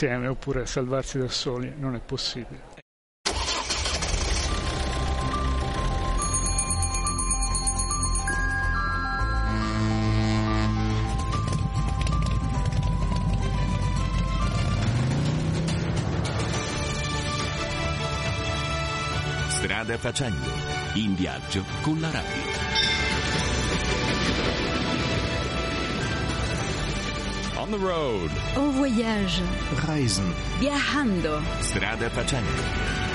insieme oppure salvarsi da soli non è possibile. Strada facendo, in viaggio con la radio. On the road. Au voyage. Reisen. Viajando. Strada facendo.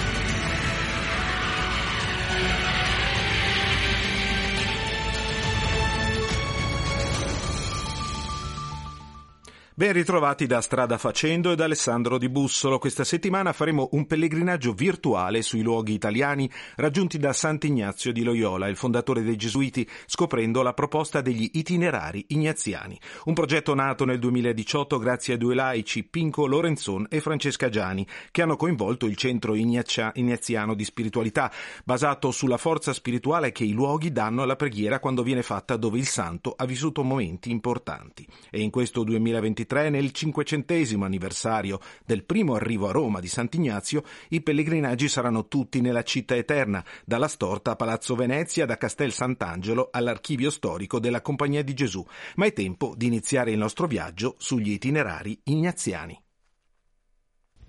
Ben ritrovati da Strada Facendo e da Alessandro Di Bussolo. Questa settimana faremo un pellegrinaggio virtuale sui luoghi italiani raggiunti da Sant'Ignazio di Loyola, il fondatore dei Gesuiti, scoprendo la proposta degli itinerari ignaziani. Un progetto nato nel 2018 grazie ai due laici Pinco Lorenzon e Francesca Giani, che hanno coinvolto il centro ignaziano di spiritualità, basato sulla forza spirituale che i luoghi danno alla preghiera quando viene fatta dove il santo ha vissuto momenti importanti. E in questo 2023 2023, nel cinquecentesimo anniversario del primo arrivo a Roma di Sant'Ignazio, i pellegrinaggi saranno tutti nella città eterna, dalla Storta a Palazzo Venezia, da Castel Sant'Angelo all'archivio storico della Compagnia di Gesù. Ma è tempo di iniziare il nostro viaggio sugli itinerari ignaziani.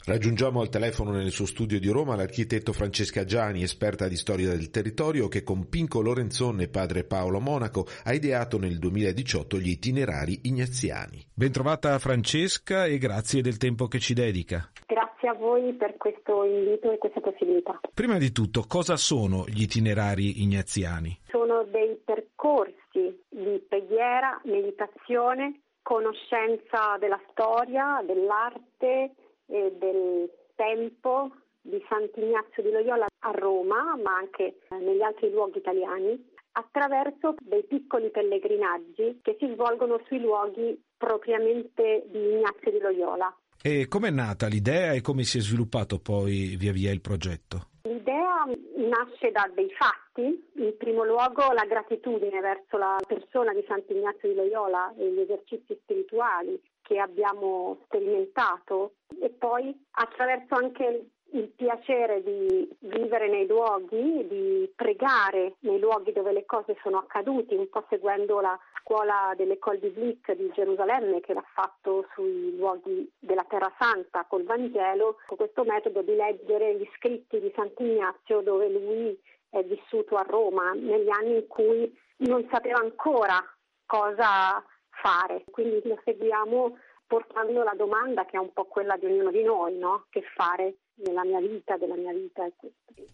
Raggiungiamo al telefono nel suo studio di Roma l'architetto Francesca Giani, esperta di storia del territorio, che con Pinco Lorenzon e padre Paolo Monaco ha ideato nel 2018 gli itinerari ignaziani. Bentrovata Francesca e grazie del tempo che ci dedica. Grazie a voi per questo invito e questa possibilità. Prima di tutto, cosa sono gli itinerari ignaziani? Sono dei percorsi di preghiera, meditazione, conoscenza della storia, dell'arte, e del tempo di Sant'Ignazio di Loyola a Roma, ma anche negli altri luoghi italiani, attraverso dei piccoli pellegrinaggi che si svolgono sui luoghi propriamente di Ignazio di Loyola. E com'è nata l'idea e come si è sviluppato poi via via il progetto? L'idea nasce da dei fatti, in primo luogo la gratitudine verso la persona di Sant'Ignazio di Loyola e gli esercizi spirituali che abbiamo sperimentato e poi attraverso anche il piacere di vivere nei luoghi, di pregare nei luoghi dove le cose sono accadute, un po' seguendo la scuola dell'École biblique di Gerusalemme che l'ha fatto sui luoghi della Terra Santa col Vangelo, con questo metodo di leggere gli scritti di Sant'Ignazio dove lui è vissuto a Roma negli anni in cui non sapeva ancora cosa fare, quindi lo seguiamo portando la domanda che è un po' quella di ognuno di noi, no? Che fare nella mia vita, della mia vita.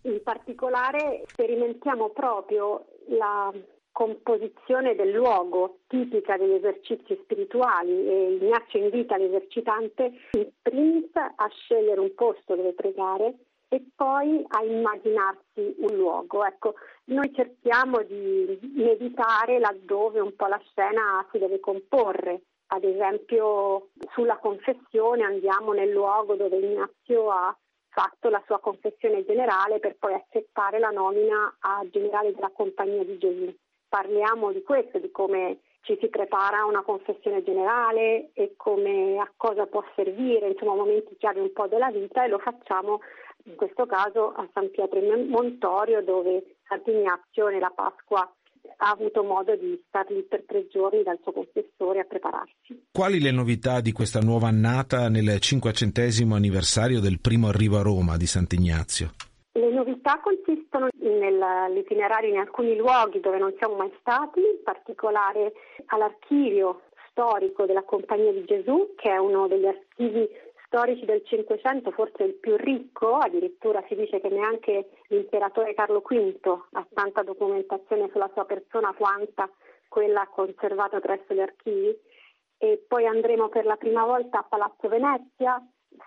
In particolare sperimentiamo proprio la composizione del luogo tipica degli esercizi spirituali e Ignazio invita l'esercitante in primis a scegliere un posto dove pregare e poi a immaginarsi un luogo. Ecco, noi cerchiamo di meditare laddove un po' la scena si deve comporre. Ad esempio sulla confessione andiamo nel luogo dove Ignazio ha fatto la sua confessione generale per poi accettare la nomina a generale della Compagnia di Gesù. Parliamo di questo, di come ci si prepara a una confessione generale e come a cosa può servire, insomma momenti chiave un po' della vita e lo facciamo in questo caso a San Pietro in Montorio dove Sant'Ignazio nella Pasqua ha avuto modo di star lì per tre giorni dal suo confessore a prepararsi. Quali le novità di questa nuova annata nel cinquecentesimo anniversario del primo arrivo a Roma di Sant'Ignazio? Le novità consistono nell'itinerario in alcuni luoghi dove non siamo mai stati, in particolare all'archivio storico della Compagnia di Gesù, che è uno degli archivi storici del Cinquecento, forse il più ricco, addirittura si dice che neanche l'imperatore Carlo V ha tanta documentazione sulla sua persona quanta quella conservata presso gli archivi. E poi andremo per la prima volta a Palazzo Venezia,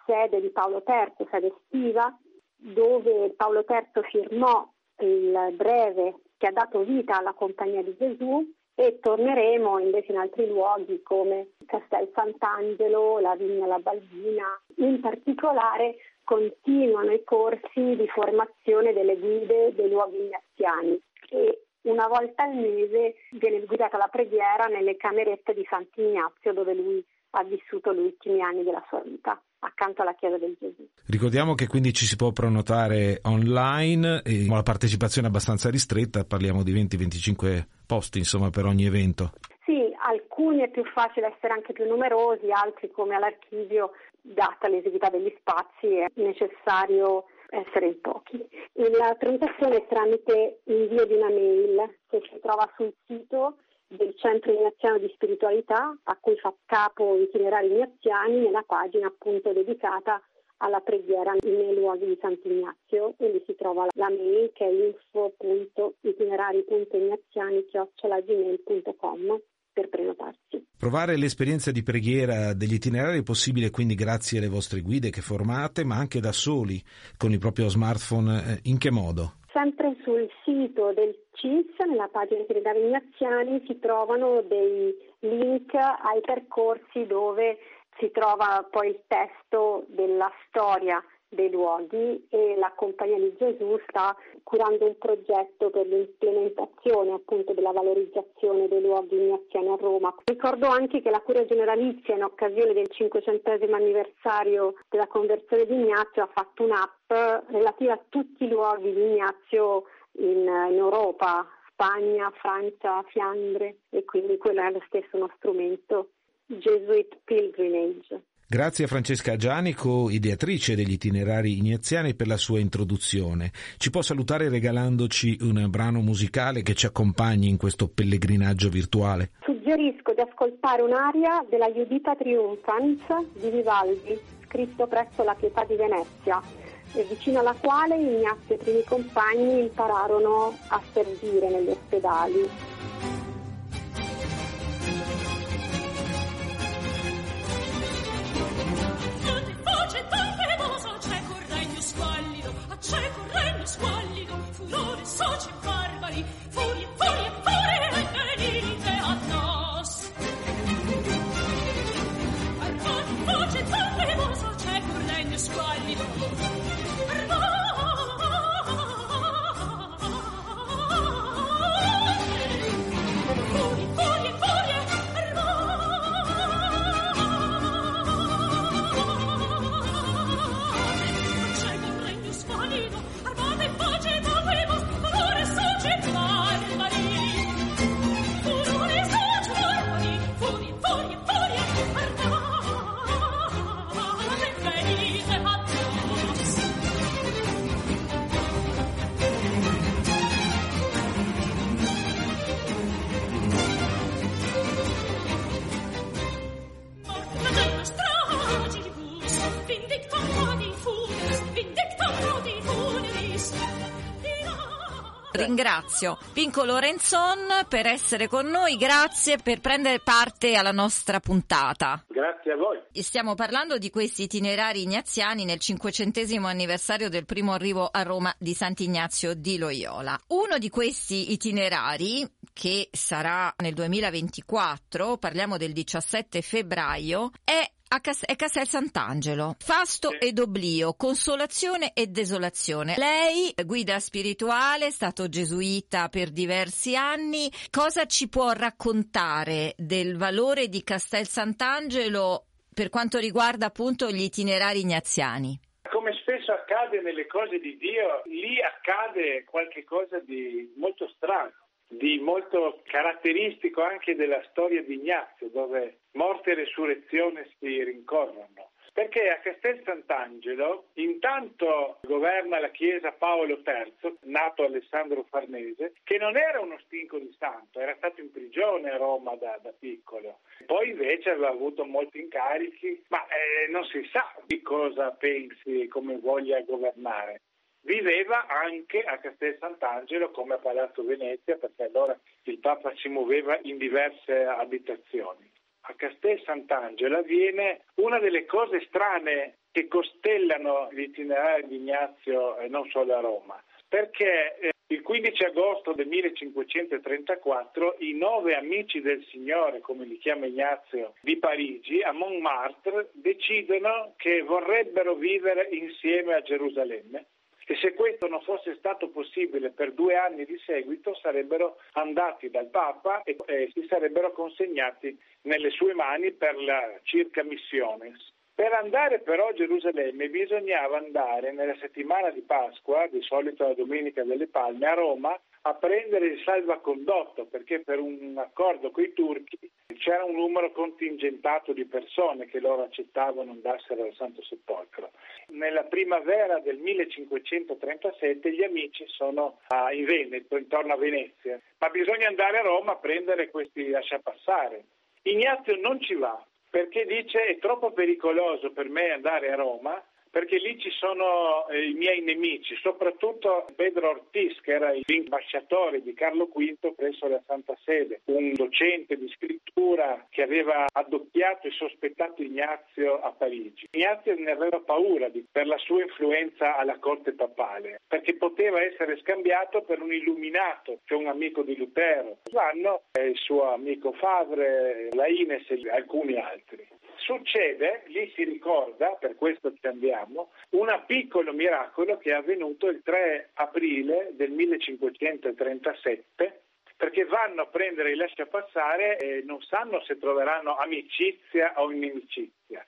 sede di Paolo III, sede estiva, dove Paolo III firmò il breve che ha dato vita alla Compagnia di Gesù e torneremo invece in altri luoghi come Castel Sant'Angelo, la Vigna La Balbina. In particolare continuano i corsi di formazione delle guide dei luoghi ignaziani e una volta al mese viene guidata la preghiera nelle camerette di Sant'Ignazio dove lui ha vissuto gli ultimi anni della sua vita accanto alla Chiesa del Gesù. Ricordiamo che quindi ci si può prenotare online, e la partecipazione è abbastanza ristretta, parliamo di 20-25 posti insomma per ogni evento. Sì, alcuni è più facile essere anche più numerosi, altri come all'archivio, data l'esiguità degli spazi, è necessario essere in pochi. La prenotazione è tramite invio di una mail che si trova sul sito del Centro Ignaziano di Spiritualità a cui fa capo itinerari ignaziani nella pagina appunto dedicata alla preghiera nei luoghi di Sant'Ignazio e lì si trova la mail che è info.itinerari.ignaziani.gmail.com per prenotarsi. Provare l'esperienza di preghiera degli itinerari è possibile quindi grazie alle vostre guide che formate, ma anche da soli con il proprio smartphone. In che modo? Sempre sul sito del CIS, nella pagina di Itinerari Ignaziani, si trovano dei link ai percorsi dove si trova poi il testo della storia dei luoghi e la Compagnia di Gesù sta curando un progetto per l'implementazione appunto della valorizzazione dei luoghi ignaziani a Roma. Ricordo anche che la Curia Generalizia in occasione del 500 anniversario della conversione di Ignazio ha fatto un'app relativa a tutti i luoghi di Ignazio in, in Europa, Spagna, Francia, Fiandre e quindi quello è lo stesso uno strumento Jesuit Pilgrimage. Grazie a Francesca Gianico, ideatrice degli itinerari ignaziani, per la sua introduzione. Ci può salutare regalandoci un brano musicale che ci accompagni in questo pellegrinaggio virtuale? Suggerisco di ascoltare un'aria della Judita Triumphans di Vivaldi, scritto presso la Pietà di Venezia, vicino alla quale Ignazio e i primi compagni impararono a servire negli ospedali. Flori, soci, barbari, furia, furia, Ringrazio Pinco Lorenzon per essere con noi, grazie per prendere parte alla nostra puntata. Grazie a voi. Stiamo parlando di questi itinerari ignaziani nel cinquecentesimo anniversario del primo arrivo a Roma di Sant'Ignazio di Loyola. Uno di questi itinerari, che sarà nel 2024, parliamo del 17 febbraio, è a Cas- è Castel Sant'Angelo. Fasto sì. ed oblio, consolazione e desolazione. Lei, guida spirituale, è stato gesuita per diversi anni. Cosa ci può raccontare del valore di Castel Sant'Angelo per quanto riguarda appunto gli itinerari ignaziani? Come spesso accade nelle cose di Dio, lì accade qualcosa di molto strano di molto caratteristico anche della storia di Ignazio, dove morte e resurrezione si rincorrono. Perché a Castel Sant'Angelo intanto governa la chiesa Paolo III, nato Alessandro Farnese, che non era uno stinco di santo, era stato in prigione a Roma da, da piccolo. Poi invece aveva avuto molti incarichi, ma eh, non si sa di cosa pensi e come voglia governare. Viveva anche a Castel Sant'Angelo come a Palazzo Venezia perché allora il Papa si muoveva in diverse abitazioni. A Castel Sant'Angelo avviene una delle cose strane che costellano gli itinerari di Ignazio e non solo a Roma, perché eh, il 15 agosto del 1534 i nove amici del Signore, come li chiama Ignazio, di Parigi, a Montmartre, decidono che vorrebbero vivere insieme a Gerusalemme e se questo non fosse stato possibile per due anni di seguito sarebbero andati dal Papa e, e si sarebbero consegnati nelle sue mani per la circa missione. Per andare però a Gerusalemme bisognava andare nella settimana di Pasqua, di solito la Domenica delle Palme, a Roma a prendere il salvacondotto perché per un accordo con i turchi c'era un numero contingentato di persone che loro accettavano andassero al Santo Sepolcro. Nella primavera del 1537 gli amici sono in Veneto, intorno a Venezia, ma bisogna andare a Roma a prendere questi lasciapassare. Ignazio non ci va perché dice è troppo pericoloso per me andare a Roma perché lì ci sono eh, i miei nemici, soprattutto Pedro Ortiz, che era l'ambasciatore di Carlo V presso la Santa Sede, un docente di scrittura che aveva addocchiato e sospettato Ignazio a Parigi. Ignazio ne aveva paura di, per la sua influenza alla corte papale, perché poteva essere scambiato per un illuminato, cioè un amico di Lutero. Vanno il suo amico Favre, la Ines e alcuni altri. Succede, lì si ricorda, per questo ci andiamo, un piccolo miracolo che è avvenuto il 3 aprile del 1537 perché vanno a prendere il lasciapassare e non sanno se troveranno amicizia o inimicizia.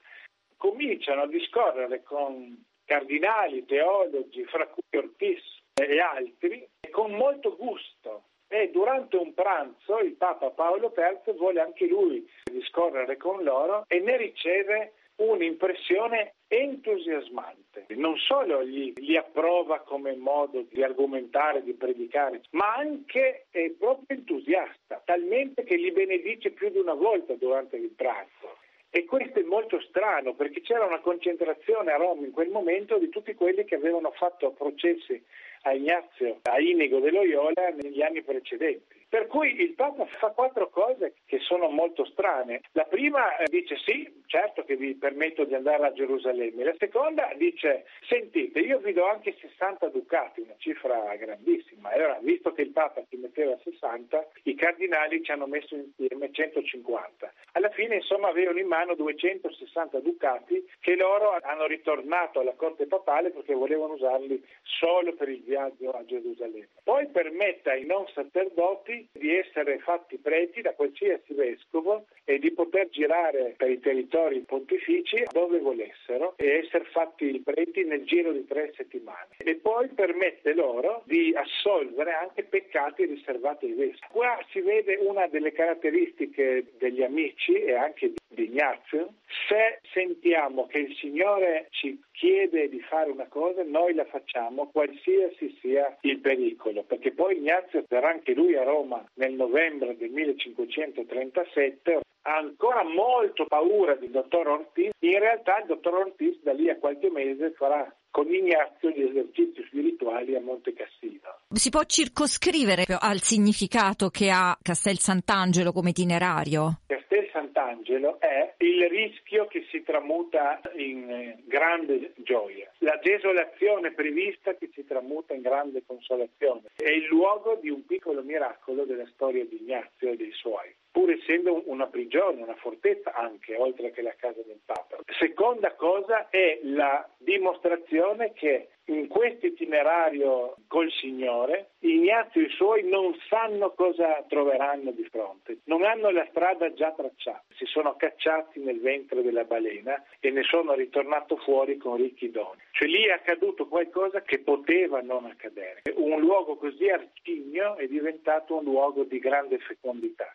Cominciano a discorrere con cardinali, teologi, fra cui Ortiz e altri, con molto gusto e durante un pranzo il Papa Paolo III vuole anche lui discorrere con loro e ne riceve un'impressione entusiasmante. Non solo gli, li approva come modo di argomentare, di predicare, ma anche è proprio entusiasta, talmente che li benedice più di una volta durante il pranzo. E questo è molto strano perché c'era una concentrazione a Roma in quel momento di tutti quelli che avevano fatto processi a Ignazio, a Inigo de Loyola negli anni precedenti. Per cui il Papa fa quattro cose che sono molto strane. La prima eh, dice sì, certo che vi permetto di andare a Gerusalemme. La seconda dice sentite, io vi do anche 60 ducati, una cifra grandissima. E allora, visto che il Papa ci metteva 60, i cardinali ci hanno messo insieme 150. Alla fine, insomma, avevano in mano 260 ducati che loro hanno ritornato alla corte papale perché volevano usarli solo per il viaggio a Gerusalemme. Poi permette ai non sacerdoti di essere fatti preti da qualsiasi vescovo e di poter girare per i territori pontifici dove volessero e essere fatti preti nel giro di tre settimane. E poi permette loro di assolvere anche peccati riservati ai vescovi. Qua si vede una delle caratteristiche degli amici e anche di Ignazio. Se sentiamo che il Signore ci chiede di fare una cosa, noi la facciamo, qualsiasi sia il pericolo, perché poi Ignazio verrà anche lui a Roma nel novembre del 1537 ha ancora molto paura del dottor Ortiz, in realtà il dottor Ortiz da lì a qualche mese farà con Ignazio gli esercizi spirituali a Monte Cassino. Si può circoscrivere al significato che ha Castel Sant'Angelo come itinerario? Castel Sant'Angelo è il rischio che si tramuta in eh, grande gioia, la desolazione prevista che si tramuta in grande consolazione. È il luogo di un piccolo miracolo della storia di Ignazio e dei suoi pur essendo una prigione, una fortezza anche, oltre che la casa del Papa. Seconda cosa è la dimostrazione che in questo itinerario col Signore Ignazio e i suoi non sanno cosa troveranno di fronte, non hanno la strada già tracciata, si sono cacciati nel ventre della balena e ne sono ritornati fuori con ricchi doni. Cioè lì è accaduto qualcosa che poteva non accadere. Un luogo così arcigno è diventato un luogo di grande fecondità.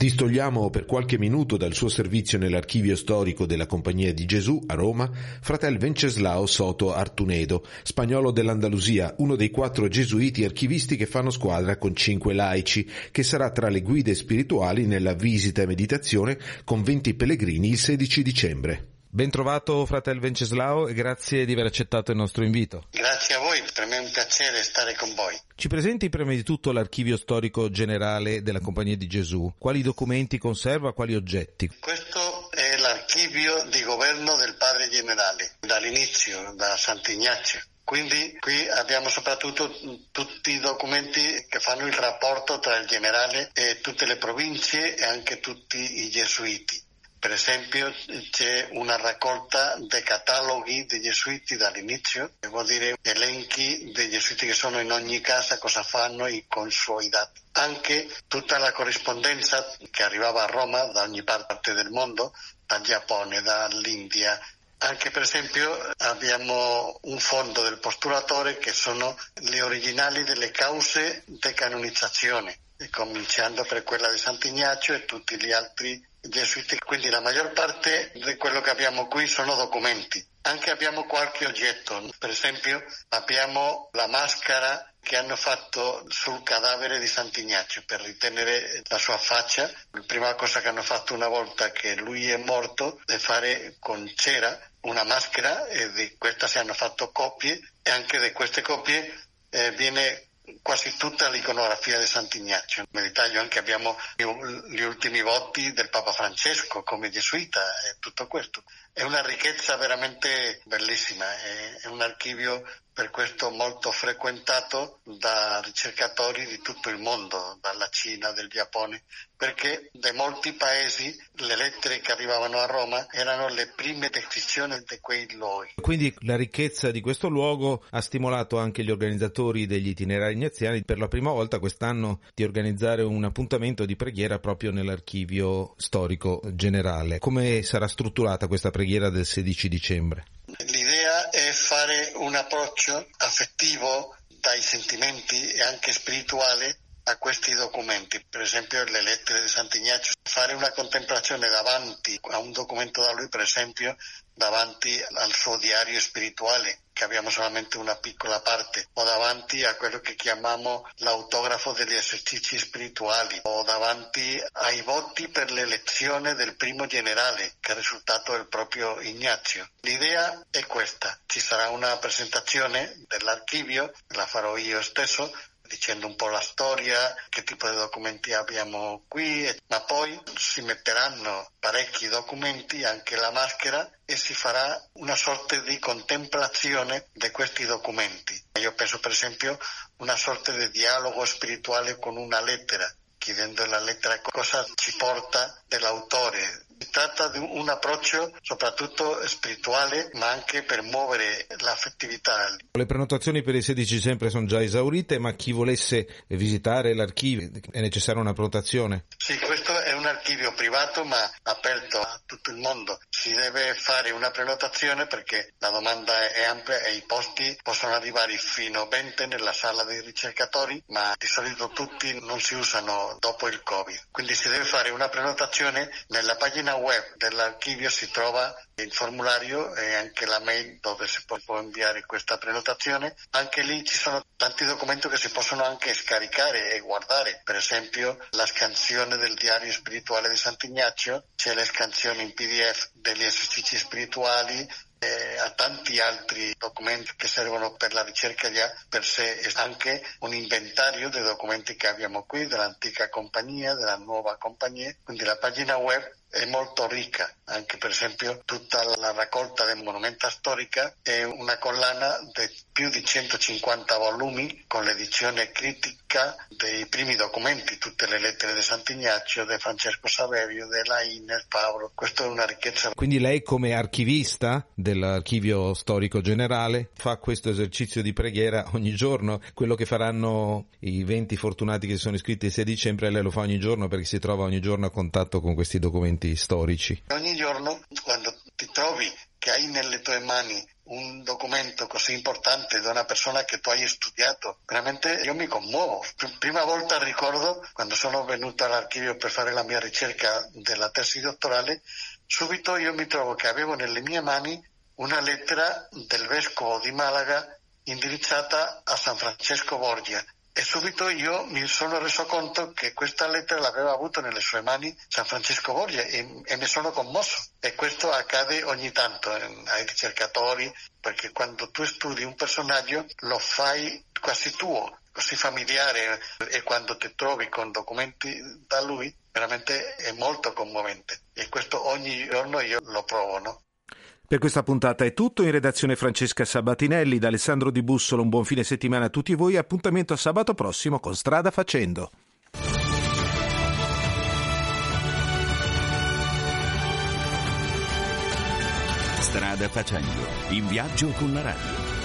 Distogliamo per qualche minuto dal suo servizio nell'archivio storico della Compagnia di Gesù a Roma fratel Venceslao Soto Artunedo, spagnolo dell'Andalusia, uno dei quattro gesuiti archivisti che fanno squadra con cinque laici, che sarà tra le guide spirituali nella visita e meditazione con 20 pellegrini il 16 dicembre. Ben trovato fratel Venceslao e grazie di aver accettato il nostro invito. Grazie a voi, per me è un piacere stare con voi. Ci presenti prima di tutto l'archivio storico generale della Compagnia di Gesù. Quali documenti conserva, quali oggetti? Questo è l'archivio di governo del padre generale, dall'inizio, da Sant'Ignazio. Quindi qui abbiamo soprattutto tutti i documenti che fanno il rapporto tra il generale e tutte le province e anche tutti i gesuiti. Per esempio c'è una raccolta dei cataloghi dei gesuiti dall'inizio, vuol dire elenchi dei gesuiti che sono in ogni casa, cosa fanno e con suoi dati. Anche tutta la corrispondenza che arrivava a Roma da ogni parte del mondo, dal Giappone, dall'India, anche per esempio abbiamo un fondo del postulatore che sono le originali delle cause di canonizzazione, cominciando per quella di Sant'Ignazio e tutti gli altri gesuiti. Quindi la maggior parte di quello che abbiamo qui sono documenti. Anche abbiamo qualche oggetto, per esempio abbiamo la maschera che hanno fatto sul cadavere di Sant'Ignazio per ritenere la sua faccia. La prima cosa che hanno fatto una volta che lui è morto è fare con cera una maschera e di questa si hanno fatto copie e anche di queste copie eh, viene quasi tutta l'iconografia di Sant'Ignazio. Nel dettaglio anche abbiamo gli ultimi voti del Papa Francesco come gesuita e tutto questo. È una ricchezza veramente bellissima, è un archivio per questo molto frequentato da ricercatori di tutto il mondo, dalla Cina, del Giappone, perché da molti paesi le lettere che arrivavano a Roma erano le prime descrizioni di quei luoghi. Quindi la ricchezza di questo luogo ha stimolato anche gli organizzatori degli itinerari ignaziani per la prima volta quest'anno di organizzare un appuntamento di preghiera proprio nell'archivio storico generale. Come sarà strutturata questa preghiera del 16 dicembre? L'idea è fare un approccio affettivo dai sentimenti e anche spirituale a questi documenti, per esempio le lettere di Sant'Ignazio, fare una contemplazione davanti a un documento da lui, per esempio davanti al suo diario spirituale, che abbiamo solamente una piccola parte, o davanti a quello che chiamiamo l'autografo degli esercizi spirituali, o davanti ai voti per l'elezione del primo generale, che è risultato il proprio Ignazio. L'idea è questa, ci sarà una presentazione dell'archivio, la farò io stesso, dicendo un po' la storia, che tipo di documenti abbiamo qui, ma poi si metteranno parecchi documenti, anche la maschera, e si farà una sorta di contemplazione di questi documenti. Io penso per esempio una sorta di dialogo spirituale con una lettera, chiedendo alla lettera cosa ci porta dell'autore, si tratta di un approccio soprattutto spirituale, ma anche per muovere l'affettività. Le prenotazioni per il 16 dicembre sono già esaurite, ma chi volesse visitare l'archivio è necessaria una prenotazione? Sì, questo è un archivio privato ma aperto a tutto il mondo. Si deve fare una prenotazione perché la domanda è ampia e i posti possono arrivare fino a 20 nella sala dei ricercatori, ma di solito tutti non si usano dopo il Covid. Quindi si deve fare una prenotazione nella pagina web dell'archivio si trova il formulario e anche la mail dove si può, inviare questa prenotazione. Anche lì ci sono tanti documenti che si possono anche scaricare e guardare. Per esempio la scansione del diario spirituale di Sant'Ignazio, c'è la scansione in PDF degli esercizi spirituali, e a tanti altri documenti che servono per la ricerca già per sé e anche un inventario dei documenti che abbiamo qui dell'antica compagnia, della nuova compagnia, quindi la pagina web è molto ricca, anche per esempio tutta la raccolta del monumenta storica è una collana di più di 150 volumi con l'edizione critica dei primi documenti, tutte le lettere di Sant'Ignazio, di Francesco Saverio, della Iner, Paolo, questa è una ricchezza. Quindi lei come archivista dell'archivio storico generale fa questo esercizio di preghiera ogni giorno, quello che faranno i 20 fortunati che si sono iscritti il 6 dicembre, lei lo fa ogni giorno perché si trova ogni giorno a contatto con questi documenti storici. Ogni giorno quando ti trovi che hai nelle tue mani un documento così importante da una persona che tu hai studiato, veramente io mi commuovo. Prima volta ricordo quando sono venuto all'archivio per fare la mia ricerca della tesi dottorale, subito io mi trovo che avevo nelle mie mani una lettera del vescovo di Malaga indirizzata a San Francesco Borgia e subito io mi sono reso conto che questa lettera l'aveva avuto nelle sue mani San Francesco Borgia e, e mi sono commosso. E questo accade ogni tanto eh, ai ricercatori, perché quando tu studi un personaggio lo fai quasi tuo, così familiare e quando ti trovi con documenti da lui veramente è molto commovente e questo ogni giorno io lo provo. No? Per questa puntata è tutto, in redazione Francesca Sabatinelli, da Alessandro Di Bussolo, un buon fine settimana a tutti voi, appuntamento a sabato prossimo con Strada Facendo. Strada Facendo, in viaggio con la radio.